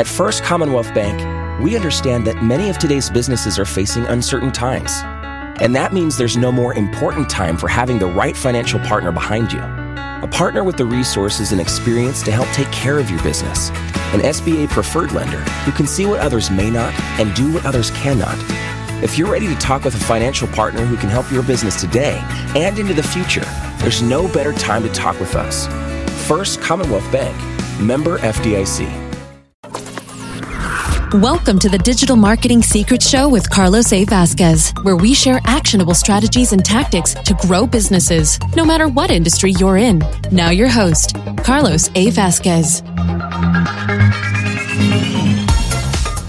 At First Commonwealth Bank, we understand that many of today's businesses are facing uncertain times. And that means there's no more important time for having the right financial partner behind you. A partner with the resources and experience to help take care of your business. An SBA preferred lender who can see what others may not and do what others cannot. If you're ready to talk with a financial partner who can help your business today and into the future, there's no better time to talk with us. First Commonwealth Bank, member FDIC. Welcome to the Digital Marketing Secrets Show with Carlos A. Vasquez, where we share actionable strategies and tactics to grow businesses, no matter what industry you're in. Now, your host, Carlos A. Vasquez.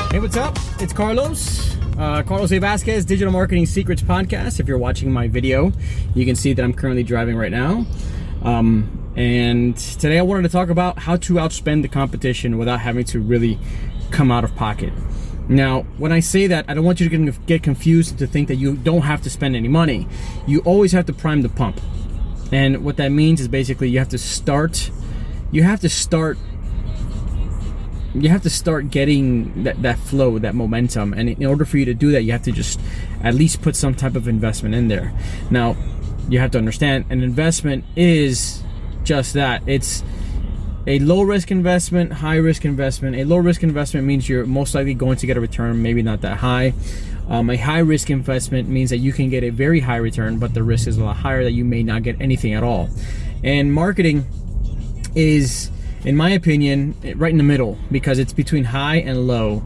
Hey, what's up? It's Carlos. Uh, Carlos A. Vasquez, Digital Marketing Secrets Podcast. If you're watching my video, you can see that I'm currently driving right now. Um, and today I wanted to talk about how to outspend the competition without having to really come out of pocket. Now, when I say that, I don't want you to get confused to think that you don't have to spend any money. You always have to prime the pump. And what that means is basically you have to start you have to start you have to start getting that, that flow, that momentum. And in order for you to do that, you have to just at least put some type of investment in there. Now, you have to understand an investment is just that. It's a low risk investment, high risk investment. A low risk investment means you're most likely going to get a return, maybe not that high. Um, a high risk investment means that you can get a very high return, but the risk is a lot higher that you may not get anything at all. And marketing is, in my opinion, right in the middle because it's between high and low.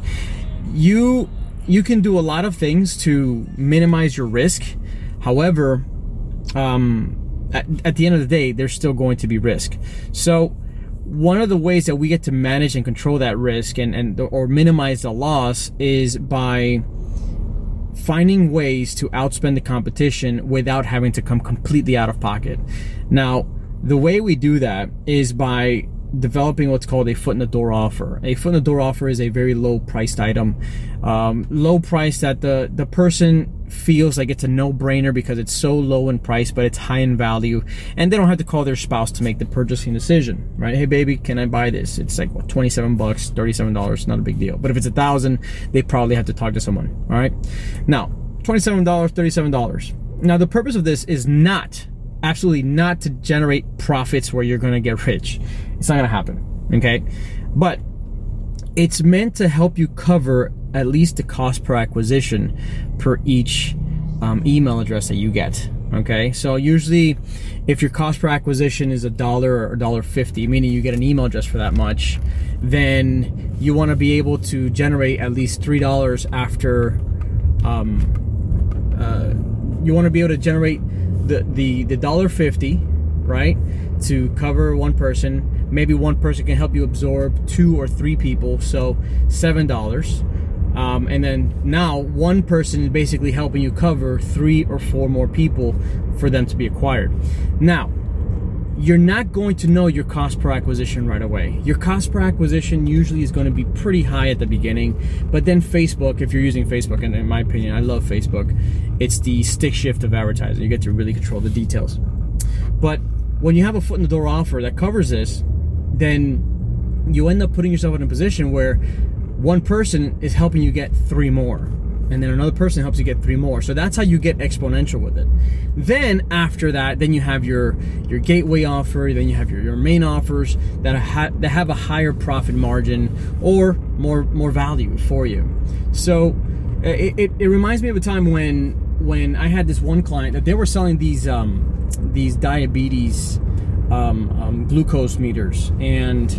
You you can do a lot of things to minimize your risk. However, um, at, at the end of the day, there's still going to be risk. So one of the ways that we get to manage and control that risk and, and or minimize the loss is by finding ways to outspend the competition without having to come completely out of pocket. Now, the way we do that is by developing what's called a foot in the door offer. A foot in the door offer is a very low priced item, um, low price that the the person feels like it's a no brainer because it's so low in price, but it's high in value, and they don't have to call their spouse to make the purchasing decision, right? Hey, baby, can I buy this? It's like what, 27 bucks, 37 dollars, not a big deal. But if it's a thousand, they probably have to talk to someone. All right, now 27 dollars, 37 dollars. Now the purpose of this is not absolutely not to generate profits where you're going to get rich. It's not going to happen. Okay. But it's meant to help you cover at least the cost per acquisition per each um, email address that you get. Okay. So usually if your cost per acquisition is a dollar or a dollar fifty, meaning you get an email address for that much, then you want to be able to generate at least three dollars after um, uh, you want to be able to generate the the the dollar fifty, right, to cover one person. Maybe one person can help you absorb two or three people, so seven dollars. Um, and then now one person is basically helping you cover three or four more people for them to be acquired. Now, you're not going to know your cost per acquisition right away. Your cost per acquisition usually is going to be pretty high at the beginning, but then Facebook, if you're using Facebook, and in my opinion, I love Facebook, it's the stick shift of advertising. You get to really control the details. But when you have a foot in the door offer that covers this, then you end up putting yourself in a position where one person is helping you get three more and then another person helps you get three more. So that's how you get exponential with it. Then after that, then you have your your gateway offer, then you have your, your main offers that ha- that have a higher profit margin or more more value for you. So it, it, it reminds me of a time when when I had this one client that they were selling these um, these diabetes um, um, glucose meters and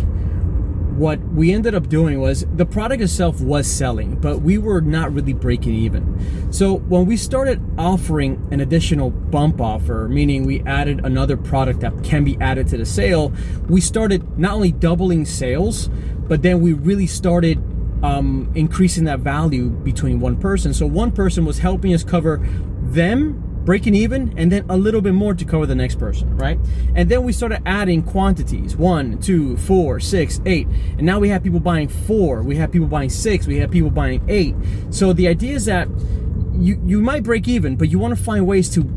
what we ended up doing was the product itself was selling, but we were not really breaking even. So when we started offering an additional bump offer, meaning we added another product that can be added to the sale, we started not only doubling sales, but then we really started um, increasing that value between one person. So one person was helping us cover them breaking even, and then a little bit more to cover the next person, right? And then we started adding quantities one, two, four, six, eight. And now we have people buying four, we have people buying six, we have people buying eight. So the idea is that you, you might break even, but you want to find ways to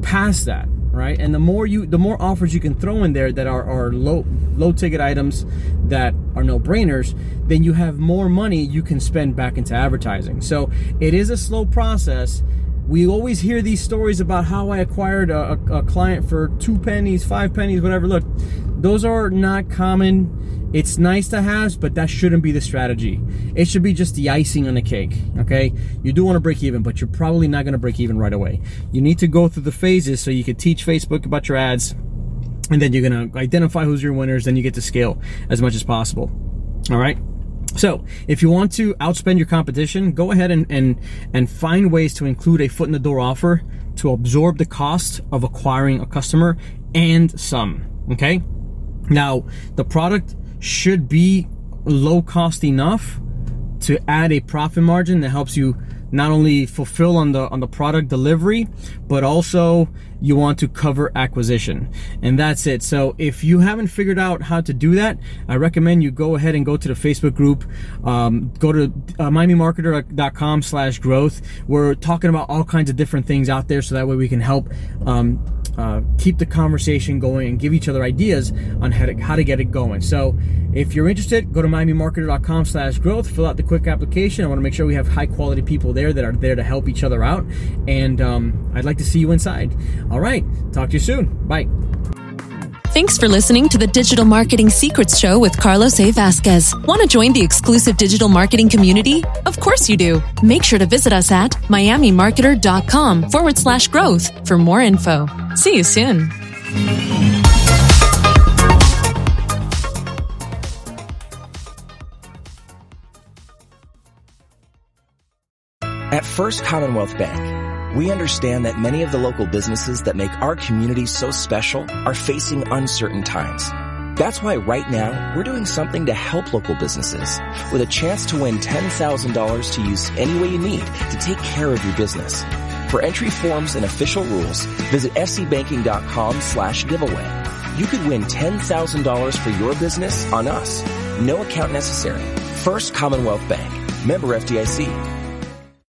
pass that, right? And the more you the more offers you can throw in there that are, are low low ticket items that are no brainers, then you have more money you can spend back into advertising. So it is a slow process. We always hear these stories about how I acquired a, a, a client for two pennies, five pennies, whatever. Look, those are not common. It's nice to have, but that shouldn't be the strategy. It should be just the icing on the cake, okay? You do want to break even, but you're probably not going to break even right away. You need to go through the phases so you can teach Facebook about your ads, and then you're going to identify who's your winners, then you get to scale as much as possible. All right? So, if you want to outspend your competition, go ahead and, and, and find ways to include a foot in the door offer to absorb the cost of acquiring a customer and some. Okay? Now, the product should be low cost enough to add a profit margin that helps you not only fulfill on the on the product delivery but also you want to cover acquisition. And that's it. So if you haven't figured out how to do that i recommend you go ahead and go to the facebook group. Um, go to uh, miamimarketer.com slash growth. We're talking about all kinds of different things out there so that way we can help um, uh, keep the conversation going and give each other ideas on how to, how to get it going. So if you're interested, go to miamimarketer.com slash growth, fill out the quick application. I want to make sure we have high quality people there that are there to help each other out. And um, I'd like to see you inside. All right. Talk to you soon. Bye. Thanks for listening to the Digital Marketing Secrets Show with Carlos A. Vasquez. Want to join the exclusive digital marketing community? Of course you do. Make sure to visit us at miamimarketer.com forward slash growth for more info. See you soon. At First Commonwealth Bank, we understand that many of the local businesses that make our community so special are facing uncertain times. That's why right now we're doing something to help local businesses with a chance to win $10,000 to use any way you need to take care of your business. For entry forms and official rules, visit fcbanking.com slash giveaway. You could win $10,000 for your business on us. No account necessary. First Commonwealth Bank. Member FDIC.